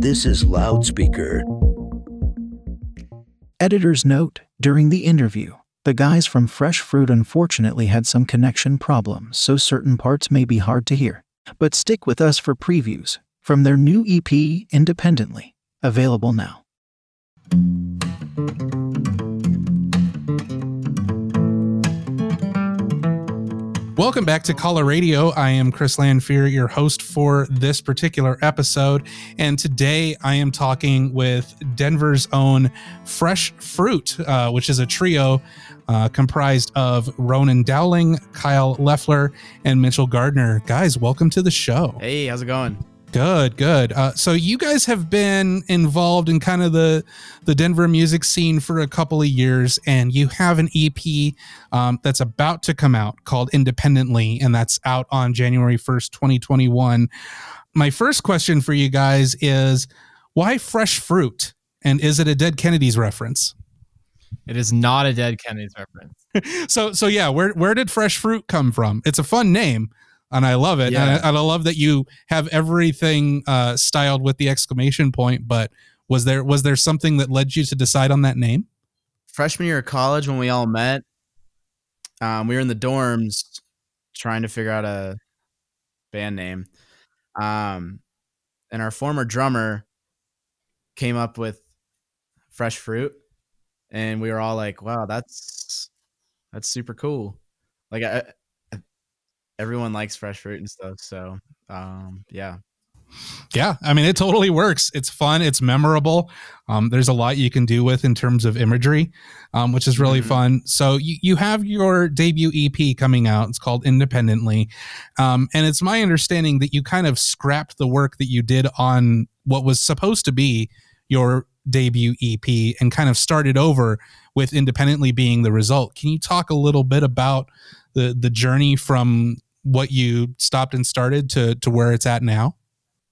This is Loudspeaker. Editor's note During the interview, the guys from Fresh Fruit unfortunately had some connection problems, so certain parts may be hard to hear. But stick with us for previews from their new EP, Independently, available now. Welcome back to Color Radio. I am Chris Lanfear, your host for this particular episode. And today I am talking with Denver's own Fresh Fruit, uh, which is a trio uh, comprised of Ronan Dowling, Kyle Leffler, and Mitchell Gardner. Guys, welcome to the show. Hey, how's it going? Good, good. Uh, so you guys have been involved in kind of the the Denver music scene for a couple of years, and you have an EP um, that's about to come out called Independently, and that's out on January first, twenty twenty one. My first question for you guys is, why fresh fruit, and is it a Dead Kennedys reference? It is not a Dead Kennedys reference. so, so yeah, where where did fresh fruit come from? It's a fun name and I love it. Yeah. And, I, and, I, love that you have everything uh, styled with the exclamation point. But was there was there something that led you to decide on that name? Freshman year of college, when we all met, um, we were in the dorms trying to figure out a band name, um, and our former drummer came up with Fresh Fruit, and we were all like, "Wow, that's that's super cool." Like I, everyone likes fresh fruit and stuff. So um, yeah. Yeah, I mean it totally works. It's fun. It's memorable. Um, there's a lot you can do with in terms of imagery, um, which is really mm-hmm. fun. So you, you have your debut EP coming out. It's called Independently, um, and it's my understanding that you kind of scrapped the work that you did on what was supposed to be your debut EP and kind of started over with Independently being the result. Can you talk a little bit about the the journey from what you stopped and started to to where it's at now?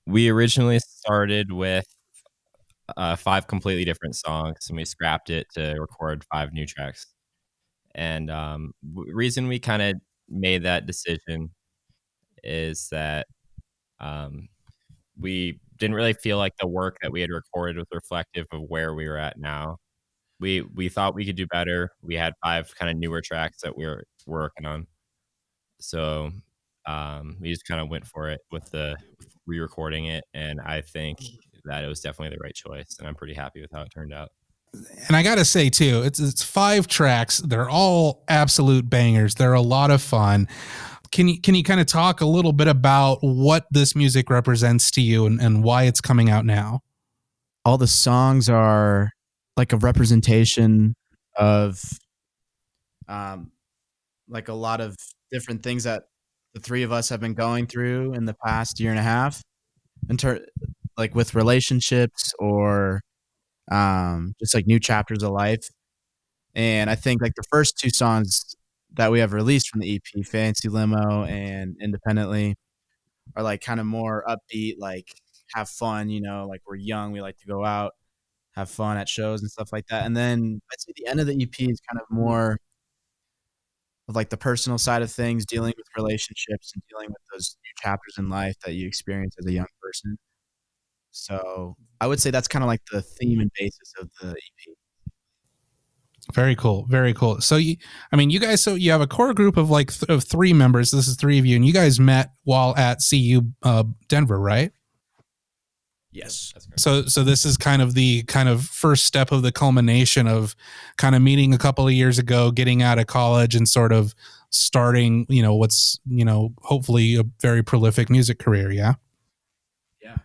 We originally started with uh, five completely different songs, and we scrapped it to record five new tracks. And um, w- reason we kind of made that decision is that um, we didn't really feel like the work that we had recorded was reflective of where we were at now. We we thought we could do better. We had five kind of newer tracks that we were working on. So um, we just kind of went for it with the re-recording it, and I think that it was definitely the right choice, and I'm pretty happy with how it turned out. And I gotta say too, it's it's five tracks. They're all absolute bangers. They're a lot of fun. Can you can you kind of talk a little bit about what this music represents to you and, and why it's coming out now? All the songs are like a representation of um like a lot of different things that the three of us have been going through in the past year and a half, in ter- like with relationships or um, just like new chapters of life. And I think like the first two songs that we have released from the EP, Fancy Limo and Independently, are like kind of more upbeat, like have fun, you know, like we're young, we like to go out, have fun at shows and stuff like that. And then I'd say the end of the EP is kind of more of like the personal side of things, dealing with relationships and dealing with those new chapters in life that you experience as a young person. So I would say that's kind of like the theme and basis of the EP. Very cool. Very cool. So you, I mean, you guys, so you have a core group of like th- of three members. This is three of you, and you guys met while at CU uh, Denver, right? Yes. So so this is kind of the kind of first step of the culmination of kind of meeting a couple of years ago, getting out of college and sort of starting, you know, what's, you know, hopefully a very prolific music career, yeah? Yeah.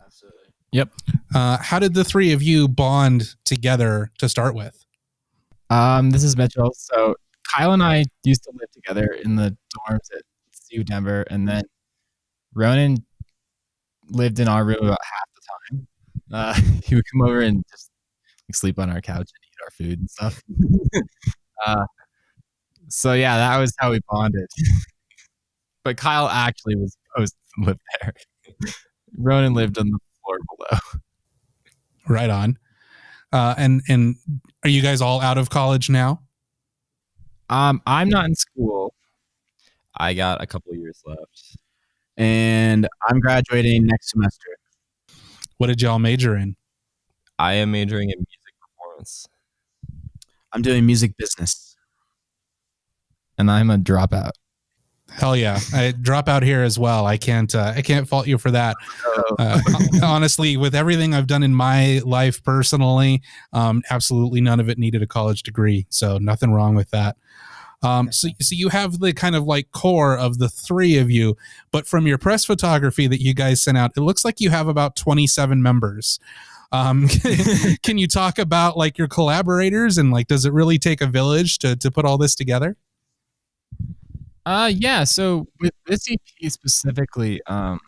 Absolutely. Yep. Uh, how did the three of you bond together to start with? Um, this is Mitchell. So Kyle and I used to live together in the dorms at CU Denver, and then Ronan lived in our room about half the time. Uh, he would come over and just like, sleep on our couch and eat our food and stuff. uh, so yeah, that was how we bonded. but Kyle actually was supposed to live there. Ronan lived on the floor below. Right on. Uh, and and are you guys all out of college now? Um, I'm not in school. I got a couple years left and I'm graduating next semester. What did y'all major in? I am majoring in music performance. I'm doing music business. And I'm a dropout. Hell yeah, I drop out here as well. I can't. Uh, I can't fault you for that. Uh, honestly, with everything I've done in my life personally, um, absolutely none of it needed a college degree. So nothing wrong with that. Um, so, so you have the kind of like core of the three of you, but from your press photography that you guys sent out, it looks like you have about 27 members. Um, can you talk about like your collaborators and like, does it really take a village to, to put all this together? Uh, yeah. So with this EP specifically, um,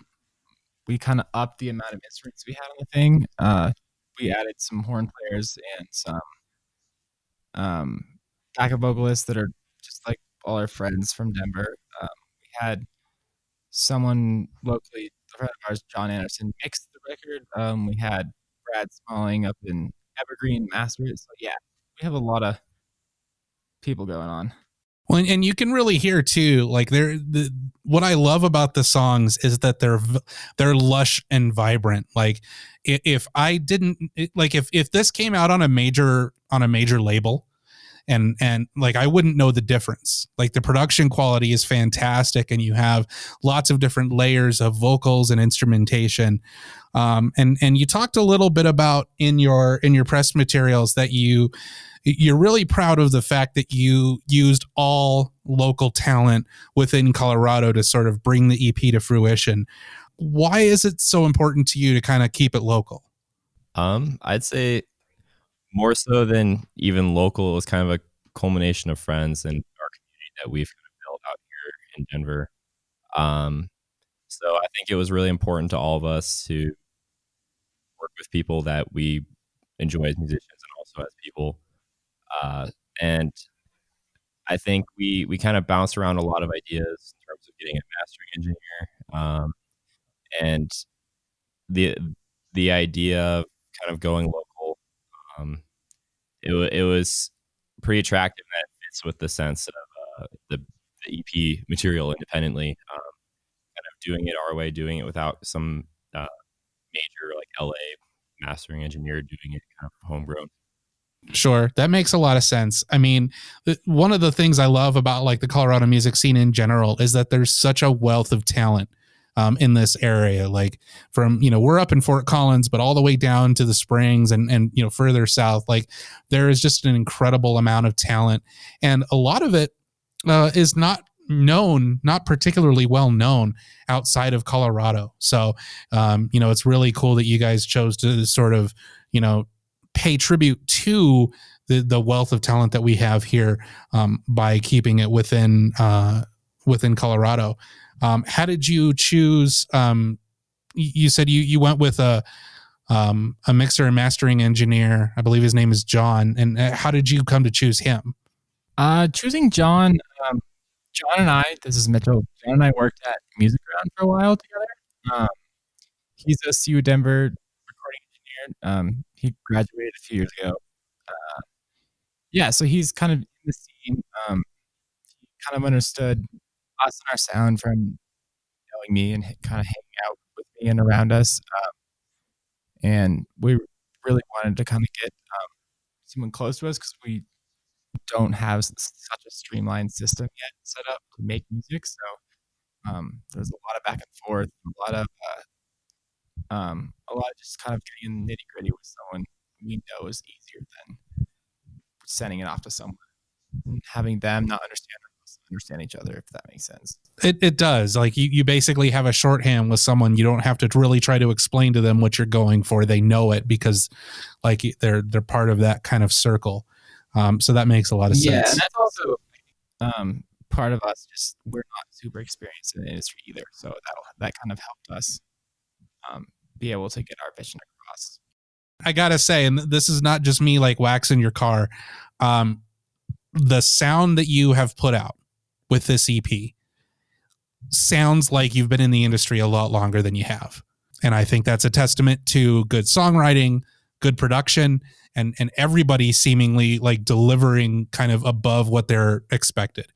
we kind of upped the amount of instruments we had on the thing. Uh, we added some horn players and some um, backup vocalists that are just like all our friends from Denver. Um, we had someone locally, a friend of ours, John Anderson, mixed the record. Um, we had Brad Smalling up in Evergreen master it. So yeah, we have a lot of people going on. Well, and you can really hear too, like they're the what I love about the songs is that they're they're lush and vibrant. Like if I didn't like if if this came out on a major on a major label, and and like I wouldn't know the difference. Like the production quality is fantastic, and you have lots of different layers of vocals and instrumentation. Um, and and you talked a little bit about in your in your press materials that you you're really proud of the fact that you used all local talent within Colorado to sort of bring the EP to fruition. Why is it so important to you to kind of keep it local? Um, I'd say more so than even local, it was kind of a culmination of friends and our community that we've kind of built out here in Denver. Um, so I think it was really important to all of us to work with people that we enjoy as musicians and also as people uh, and I think we we kind of bounced around a lot of ideas in terms of getting a mastering engineer, um, and the the idea of kind of going local. Um, it it was pretty attractive that fits with the sense of uh, the, the EP material independently, um, kind of doing it our way, doing it without some uh, major like LA mastering engineer doing it kind of homegrown. Sure, that makes a lot of sense. I mean, one of the things I love about like the Colorado music scene in general is that there's such a wealth of talent um, in this area. Like from you know we're up in Fort Collins, but all the way down to the Springs and and you know further south, like there is just an incredible amount of talent, and a lot of it uh, is not known, not particularly well known outside of Colorado. So, um, you know, it's really cool that you guys chose to sort of, you know, pay tribute to the the wealth of talent that we have here um, by keeping it within uh, within Colorado. Um, how did you choose? Um, you said you you went with a um, a mixer and mastering engineer. I believe his name is John. And uh, how did you come to choose him? Uh, choosing John. Um, John and I. This is Mitchell. John and I worked at Music Ground for a while together. Um, he's a CU Denver recording engineer. Um, he graduated a few years ago. Uh, yeah, so he's kind of in the scene. Um, he kind of understood us and our sound from knowing me and kind of hanging out with me and around us. Um, and we really wanted to kind of get um, someone close to us because we don't have such a streamlined system yet set up to make music. So um, there's a lot of back and forth, a lot of uh, um, a lot of just kind of getting nitty gritty with someone we know is easier than sending it off to someone and having them not understand understand each other if that makes sense. It, it does. Like you, you basically have a shorthand with someone. You don't have to really try to explain to them what you're going for. They know it because like they're they're part of that kind of circle. Um, so that makes a lot of sense. yeah and that's also um, part of us just we're not super experienced in the industry either. So that that kind of helped us um, be able to get our vision across. I gotta say, and this is not just me like waxing your car. Um, the sound that you have put out with this EP sounds like you've been in the industry a lot longer than you have, and I think that's a testament to good songwriting, good production, and and everybody seemingly like delivering kind of above what they're expected.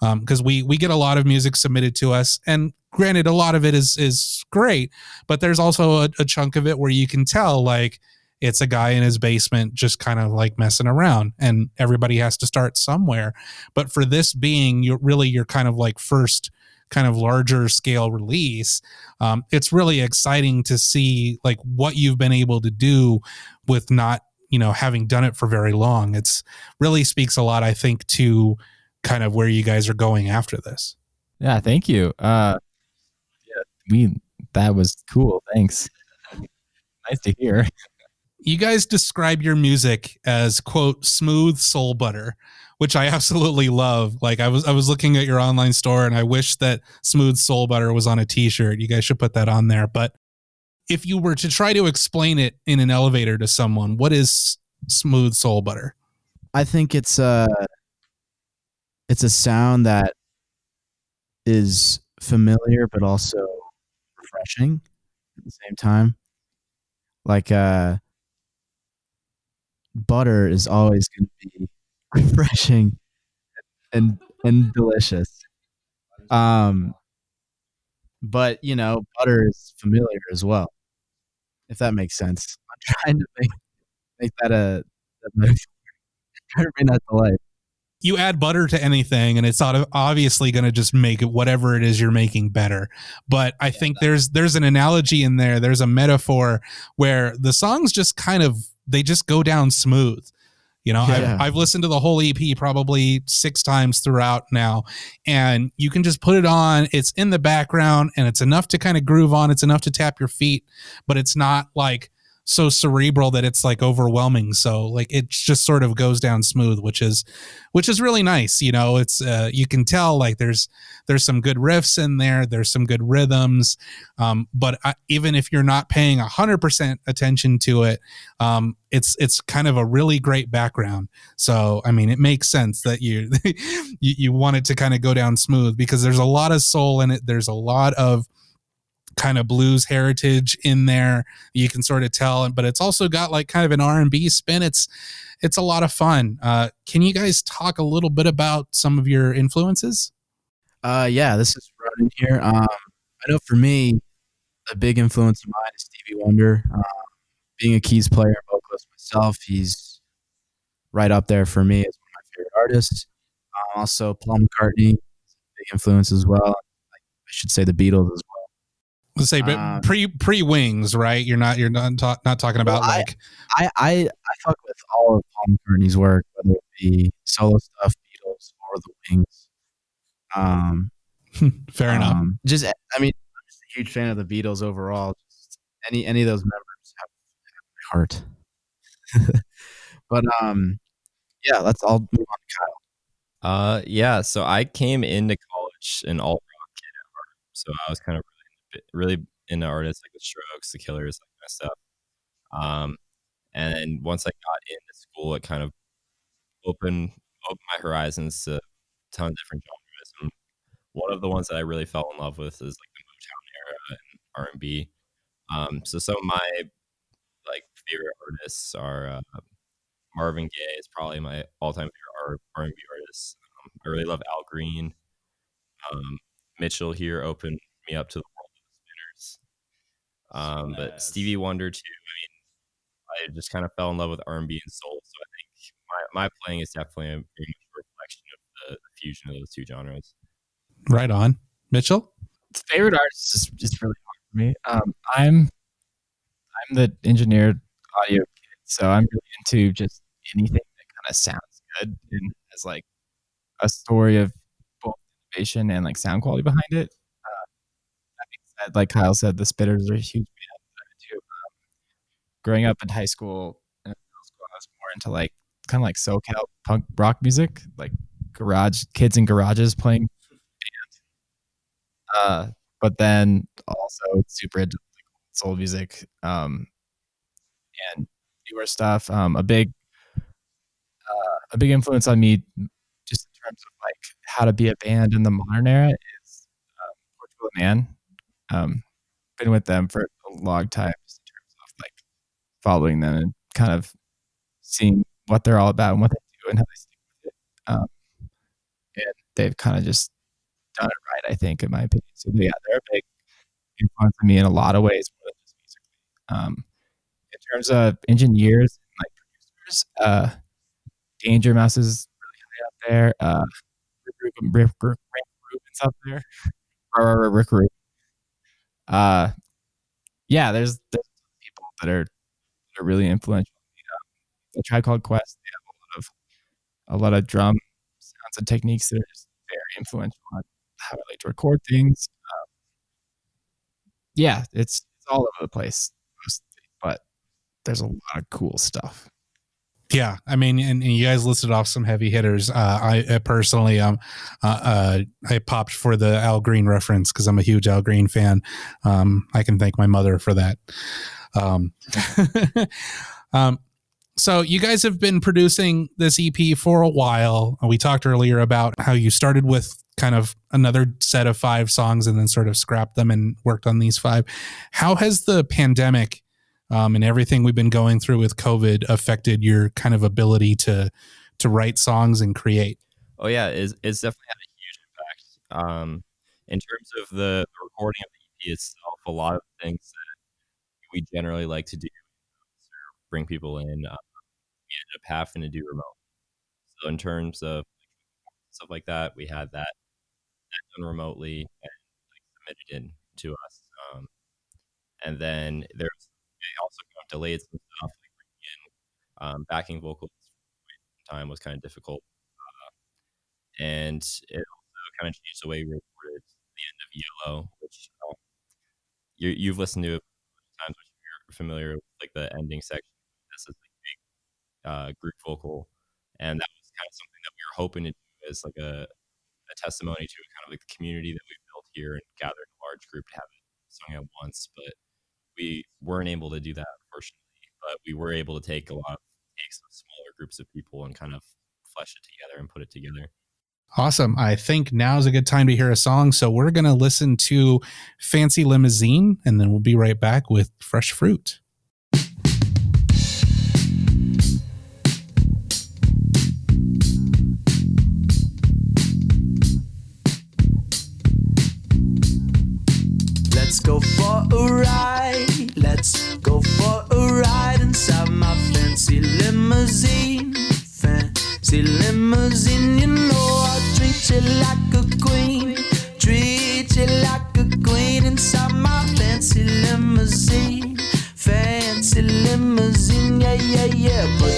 Because um, we we get a lot of music submitted to us, and granted, a lot of it is is great, but there's also a, a chunk of it where you can tell like it's a guy in his basement just kind of like messing around and everybody has to start somewhere but for this being your really your kind of like first kind of larger scale release um, it's really exciting to see like what you've been able to do with not you know having done it for very long it's really speaks a lot i think to kind of where you guys are going after this Yeah, thank you. Uh, yeah, we that was cool. Thanks. nice to hear. You guys describe your music as quote smooth soul butter which i absolutely love. Like i was i was looking at your online store and i wish that smooth soul butter was on a t-shirt. You guys should put that on there. But if you were to try to explain it in an elevator to someone what is smooth soul butter? I think it's a it's a sound that is familiar but also refreshing at the same time. Like uh butter is always going to be refreshing and and delicious. Um but you know, butter is familiar as well. If that makes sense. I'm trying to make make that a, a trying to bring that to life. you add butter to anything and it's obviously going to just make it whatever it is you're making better but i think there's there's an analogy in there there's a metaphor where the songs just kind of they just go down smooth you know Yeah. I've, I've listened to the whole ep probably six times throughout now and you can just put it on it's in the background and it's enough to kind of groove on it's enough to tap your feet but it's not like so cerebral that it's like overwhelming. So like it just sort of goes down smooth which is which is really nice you know? It's uh, you can tell like there's there's some good riffs in there there's some good rhythms um, but I, even if you're not paying 100% attention to it um, it's it's kind of a really great background. So i mean it makes sense that you you, you want it to kind of go down smooth because there's a lot of soul in it. There's a lot of kind of blues heritage in there you can sort of tell but it's also got like kind of an r&b spin it's it's a lot of fun uh, can you guys talk a little bit about some of your influences Uh, yeah, this is Ronan here. Um, I know for me, a big influence of mine is Stevie Wonder. Um, being a keys player and vocalist myself, he's right up there for me as one of my favorite artists. Um, also, Paul McCartney, big influence as well. I should say the Beatles as well. Let's say but Um, pre pre wings right you're not you're not ta- not talking about Well, like I, I I fuck with all of Paul McCartney's work, whether it be solo stuff, Beatles, or the Wings. Um, fair enough Um, just, I mean, I'm just a huge fan of the Beatles overall. Just any any of those members have, have my heart. but um, yeah, let's all move on to Kyle. Uh, yeah. So I came into college an alt rock kid at heart. So I was kind of really, into artists like the Strokes, the Killers, like that stuff. Um, and then once I got into school, it kind of opened opened my horizons to a ton of different genres. And one of the ones that I really fell in love with is like the Motown era and R and B. Um, so some of my like favorite artists are uh, Marvin Gaye is probably my all time favorite R and B artist. Um, I really love Al Green. Um, Mitchell here opened me up to the world of the spinners. Um, but Stevie Wonder too. I mean, I just kind of fell in love with R and B and soul. So I think my, my playing is definitely a a reflection of the, the fusion of those two genres. right on mitchell favorite artist is just really hard for me. Um, I'm I'm the engineered audio kid, so I'm really into just anything that kind of sounds good and has like a story of both innovation and like sound quality behind it. Uh, that being said, like Kyle said, the Spinners are a huge band that I'm into. Um, growing up in high school, middle school, I was more into like kind of like SoCal punk rock music, like garage kids in garages playing uh, but then also super into like, soul music um, and newer stuff. Um, a big uh, a big influence on me, just in terms of like how to be a band in the modern era, is um, Portugal Man. Um, been with them for a long time, in terms of like following them and kind of seeing what they're all about and what they do and how they stick with it. Um, and they've kind of just done it right. I think, in my opinion. So yeah, they're a big influence on me in a lot of ways, more than just musically. Um, in terms of engineers, like producers, uh, Danger Mouse is really high up there. Uh, Rick, Rick, Rick, Rick Rubin's up there. Rick Rubin. Uh, yeah, there's, there's people that are that are really influential. The Tribe Called Quest, they have a lot of a lot of drum sounds and techniques that are just very influential on how I like to record things. Um, yeah, it's it's all over the place, but there's a lot of cool stuff. Yeah, I mean, and, and you guys listed off some heavy hitters. Uh, I, I personally, um, uh, uh, I popped for the Al Green reference because I'm a huge Al Green fan. Um, I can thank my mother for that. Um, um, so you guys have been producing this EP for a while. We talked earlier about how you started with kind of another set of five songs and then sort of scrapped them and worked on these five. How has the pandemic um, and everything we've been going through with COVID affected your kind of ability to to write songs and create? Oh yeah, it's, it's definitely had a huge impact. Um, in terms of the, the recording of the EP itself, a lot of things that we generally like to do bring people in. Uh, we ended up having to do remote. So in terms of stuff like that, we had that, that done remotely and like, submitted in to us. Um, and then there's also got delayed some stuff like bringing in um, backing vocals time was kind of difficult. Uh, and it also kind of changed the way we recorded the end of Yellow, which uh, you, you've listened to it times, which you're familiar with, like the ending section. This is like big uh, group vocal, and that was kind of something that we were hoping to do as like a, a testimony to kind of like the community that we've built here and gathered a large group to have it sung at once. But we weren't able to do that, unfortunately. But we were able to take a lot of takes of smaller groups of people and kind of flesh it together and put it together. Awesome. I think now's a good time to hear a song. So we're going to listen to Fancy Limousine and then we'll be right back with Fresh Fruit. You like a queen. Treat you like a queen inside my fancy limousine. Fancy limousine, yeah, yeah, yeah. Put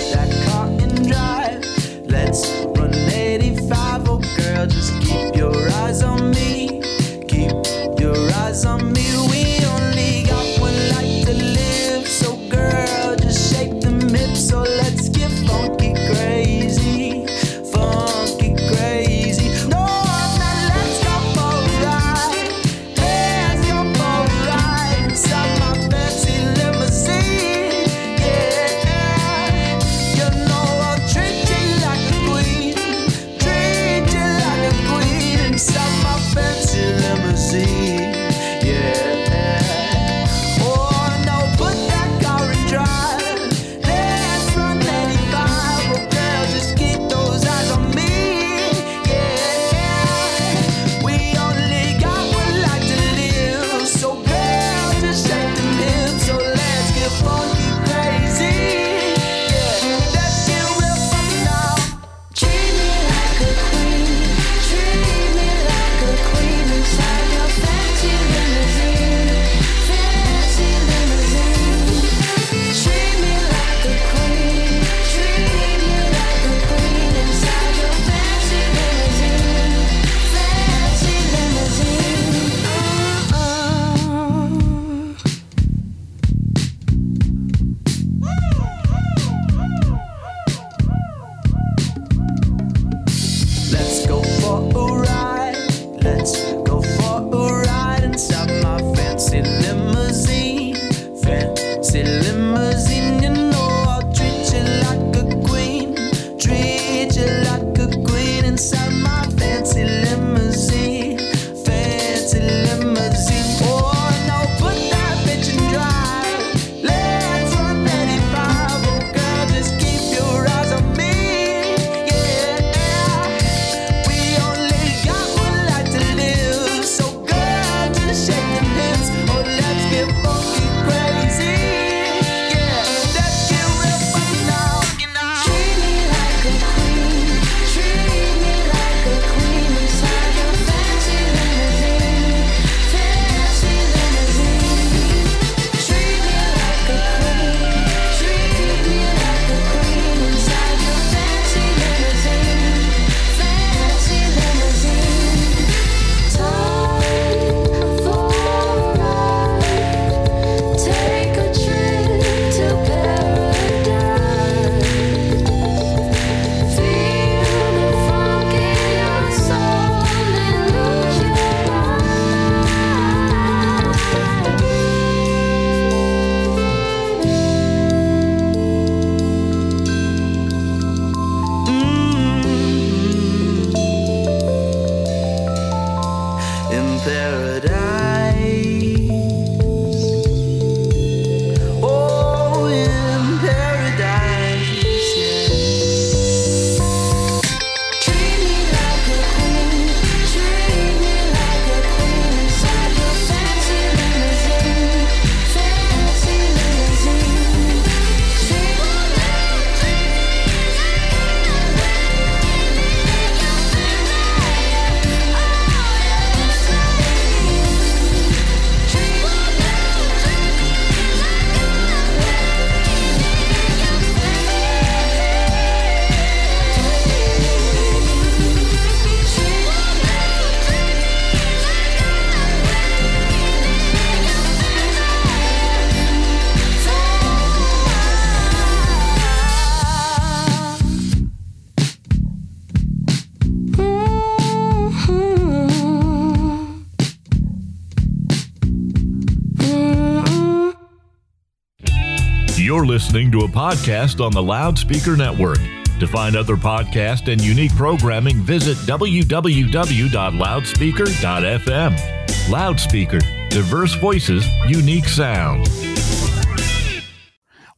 listening to a podcast on the Loudspeaker Network. To find other podcasts and unique programming, visit www.loudspeaker.fm. Loudspeaker, diverse voices, unique sound.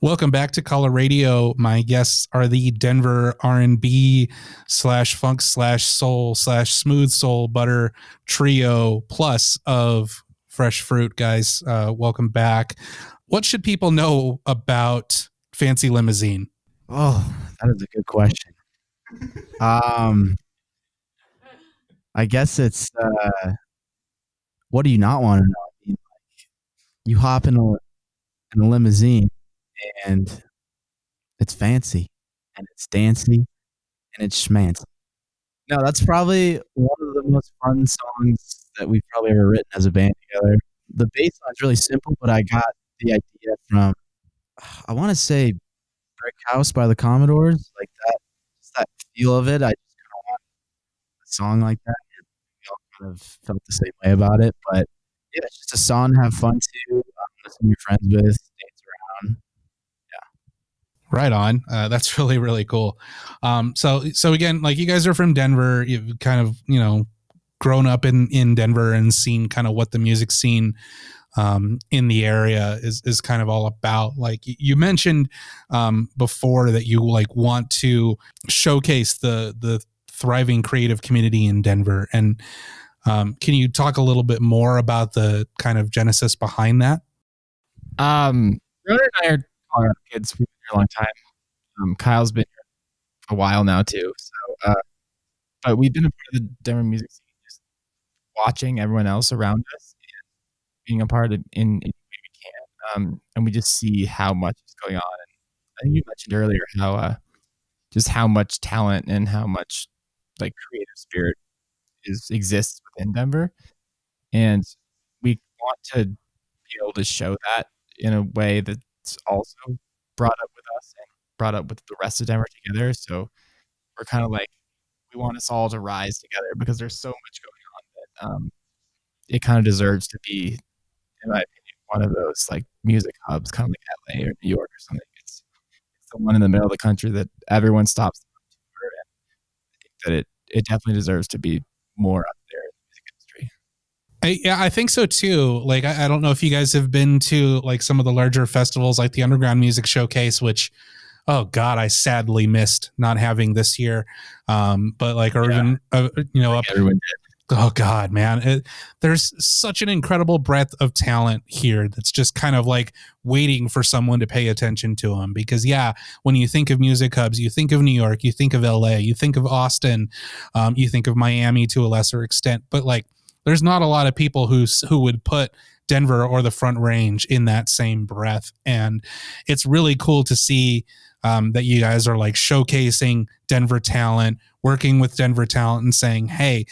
Welcome back to Color Radio. My guests are the Denver R&B slash funk slash soul slash smooth soul butter trio plus of fresh fruit guys. Uh, welcome back. What should people know about Fancy Limousine? Oh, that is a good question. Um, I guess it's uh, what do you not want to know? You hop in a in a limousine and it's fancy and it's dancy and it's schmancy. No, that's probably one of the most fun songs that we've probably ever written as a band together. The bass line's really simple, but I got the idea from I want to say Brick House by the Commodores, like that, just that feel of it. I just kind of want a song like that. We all kind of felt the same way about it, but yeah, it's just a song have fun to, um, listen to your friends with, dance around. Yeah, right on. Uh, that's really really cool. Um, so so again, like you guys are from Denver. You've kind of you know grown up in in Denver and seen kind of what the music scene um, in the area is is kind of all about. Like you mentioned um, before that you like want to showcase the the thriving creative community in Denver. And um, can you talk a little bit more about the kind of genesis behind that? Um, Ronan and I are Colorado kids. Here a long time. Um, Kyle's been here a while now too. So, uh, but we've been a part of the Denver music scene, just watching everyone else around us being a part of in, any way we can. Um, and we just see how much is going on. And I think you mentioned earlier how uh, just how much talent and how much like creative spirit is exists within Denver, and we want to be able to show that in a way that's also brought up with us and brought up with the rest of Denver together. So we're kind of like we want us all to rise together because there's so much going on that um, it kind of deserves to be, in my opinion, one of those like music hubs, kind of like LA or New York or something. It's, it's the one in the middle of the country that everyone stops to and I think that it it definitely deserves to be more up there in the music industry. I, yeah, I think so too. Like, I, I don't know if you guys have been to like some of the larger festivals, like the Underground Music Showcase, which, oh God, I sadly missed not having this year. Um, but like, or even uh, you know, up Everyone oh god man. It, there's such an incredible breadth of talent here that's just kind of like waiting for someone to pay attention to them because yeah when you think of music hubs you think of new york you think of la you think of austin um, you think of miami to a lesser extent. But like there's not a lot of people who who would put denver or the front range in that same breath. And it's really cool to see um, that you guys are like showcasing denver talent working with denver talent and saying hey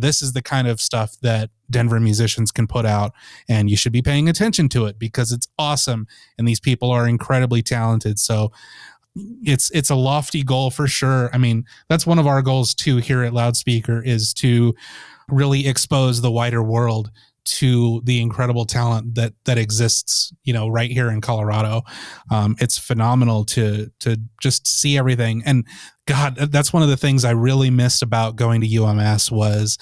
this is the kind of stuff that Denver musicians can put out, and you should be paying attention to it because it's awesome, and these people are incredibly talented. So it's it's a lofty goal for sure. I mean, that's one of our goals too here at Loudspeaker is to really expose the wider world to the incredible talent that that exists, you know, right here in Colorado. Um, it's phenomenal to to just see everything. And God, that's one of the things I really missed about going to UMS was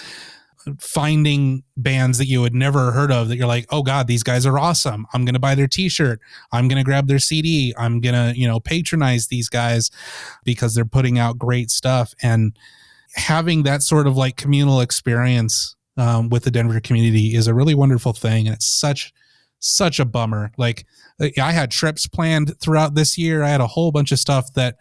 finding bands that you had never heard of that you're like, oh God, these guys are awesome. I'm gonna buy their t-shirt. I'm gonna grab their CD. I'm gonna, you know, patronize these guys because they're putting out great stuff. And having that sort of like communal experience um, with the Denver community is a really wonderful thing. And it's such such a bummer. Like I had trips planned throughout this year. I had a whole bunch of stuff that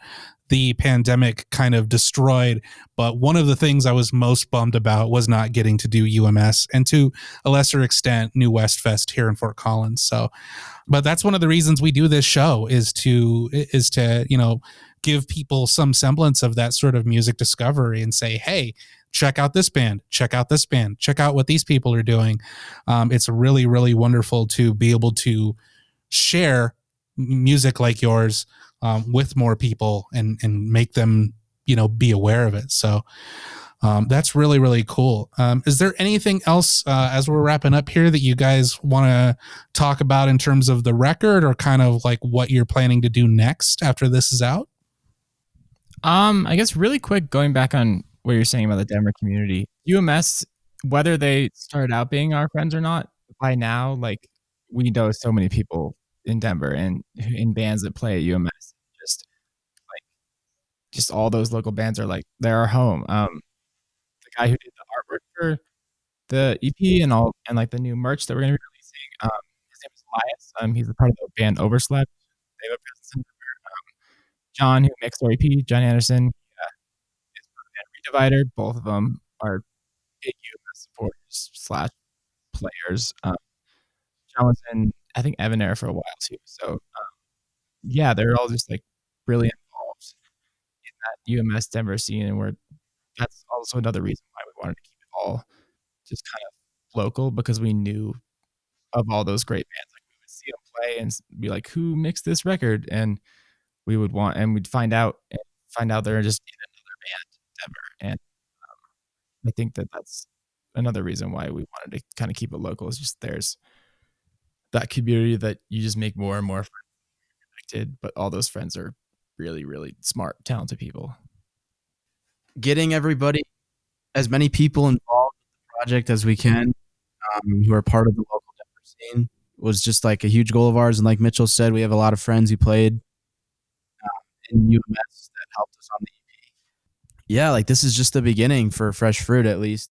the pandemic kind of destroyed. But one of the things I was most bummed about was not getting to do UMS and to a lesser extent, New West Fest here in Fort Collins. So, but that's one of the reasons we do this show is to, is to, you know, give people some semblance of that sort of music discovery and say, hey, check out this band, check out this band, check out what these people are doing. Um, it's really, really wonderful to be able to share music like yours um, with more people and and make them you know be aware of it so Um, that's really really cool. Um, is there anything else uh, as we're wrapping up here that you guys want to talk about in terms of the record or kind of like what you're planning to do next after this is out? Um, I guess really quick, going back on what you're saying about the Denver community, UMS, whether they started out being our friends or not, by now, like we know so many people in Denver and in bands that play at UMS. Just like, just all those local bands are like they're our home. Um, the guy who did the artwork for the EP and all and like the new merch that we're gonna be releasing, um, his name is Elias. Um, he's a part of the band Overslept. They have a presence in Denver. Um, John, who makes our EP, John Anderson, Redivider. Both of them are big UMS supporters slash players. Um, John I think, Evan Air for a while too. So, um, yeah, they're all just like really involved in that UMS Denver scene, and we're that's also another reason why we wanted to keep it all just kind of local because we knew of all those great bands. Like we would see them play and be like, "Who mixed this record?" And we would want, and we'd find out, and find out they're just in another band, in Denver, and um, I think that that's another reason why we wanted to kind of keep it local. Is just there's that community that you just make more and more connected, but all those friends are really, really smart, talented people. getting everybody, as many people involved in the project as we can, um, who are part of the local Denver scene, was just like a huge goal of ours. And like Mitchell said, we have a lot of friends who played um, in UMS that helped us on the. Yeah, like this is just the beginning for Fresh Fruit, at least.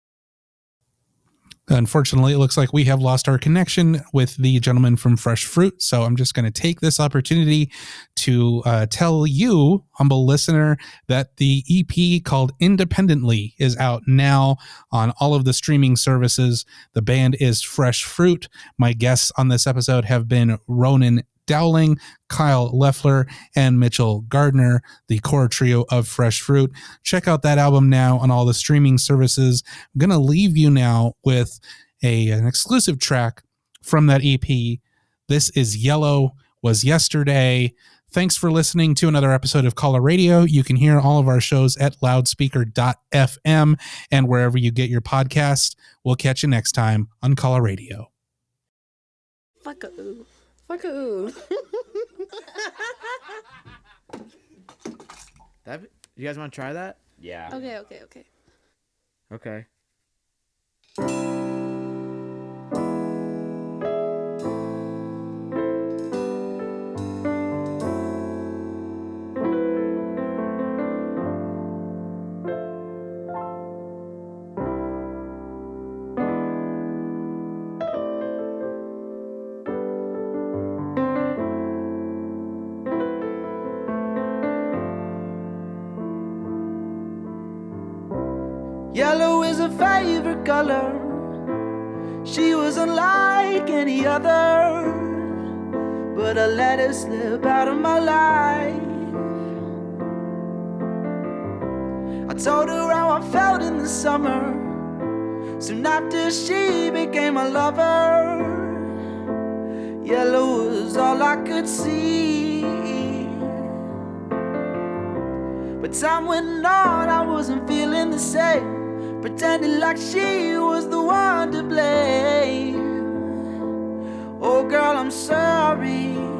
Unfortunately, it looks like we have lost our connection with the gentleman from Fresh Fruit. So I'm just going to take this opportunity to uh, tell you, humble listener, that the EP called Independently is out now on all of the streaming services. The band is Fresh Fruit. My guests on this episode have been Ronan Dowling, Kyle Leffler, and Mitchell Gardner, the core trio of Fresh Fruit. Check out that album now on all the streaming services. I'm going to leave you now with a, an exclusive track from that EP. This is Yellow, was yesterday. Thanks for listening to another episode of Caller Radio. You can hear all of our shows at loudspeaker.fm and wherever you get your podcast. We'll catch you next time on Caller Radio. Fuck ooh. Fuck ooh. That you guys want to try that? Yeah. okay, okay, okay. Okay. Let it slip out of my life. I told her how I felt in the summer. Soon after she became a lover, yellow was all I could see. But time went on, I wasn't feeling the same. Pretending like she was the one to blame. Oh, girl, I'm sorry.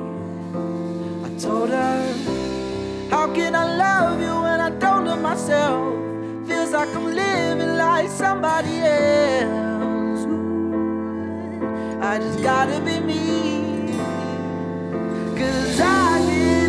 Told her, How can I love you when I don't love myself? Feels like I'm living like somebody else. Ooh, I just gotta be me. Cause I get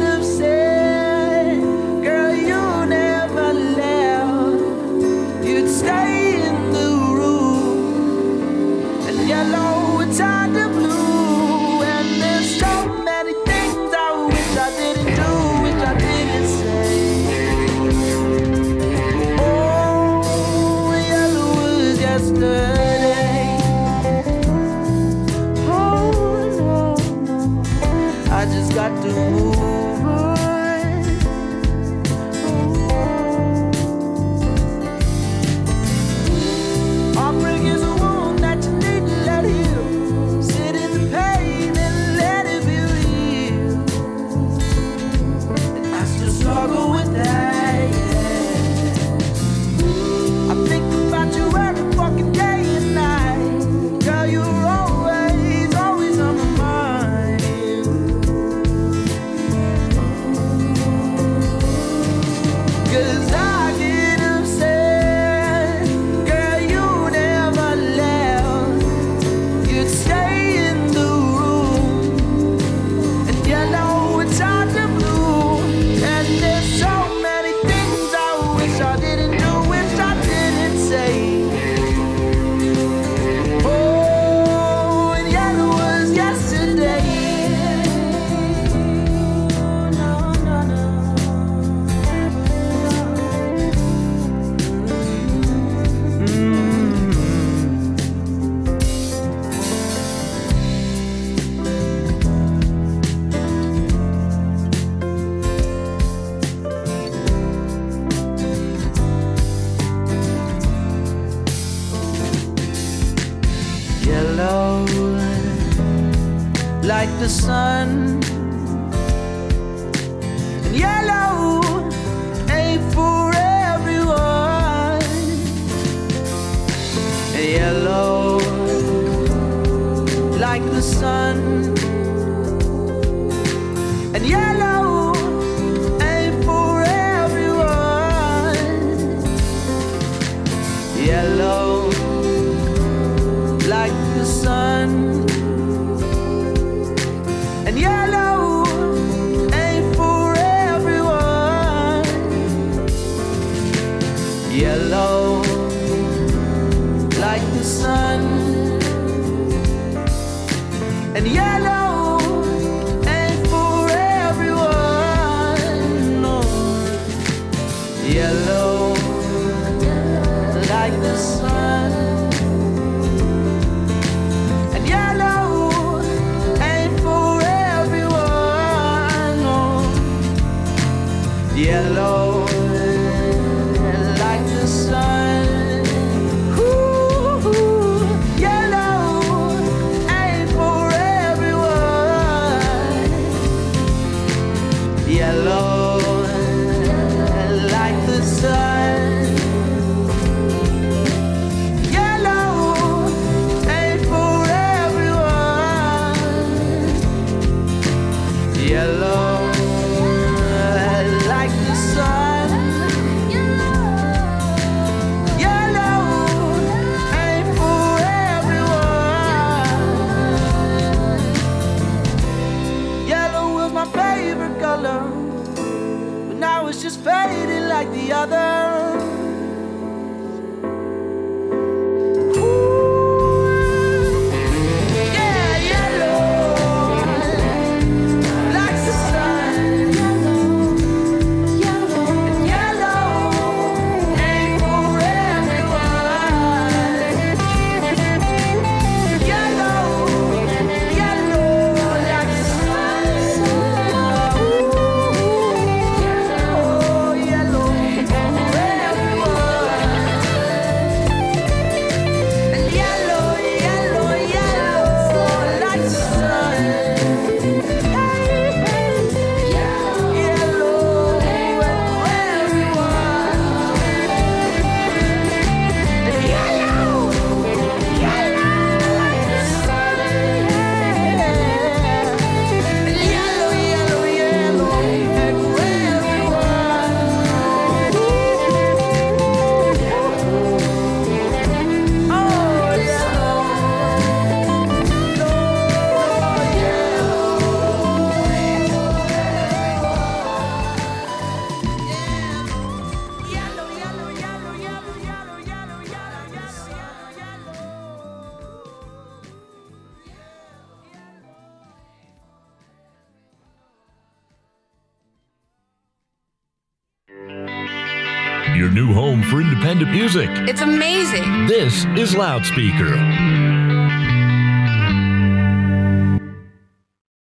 is Loudspeaker.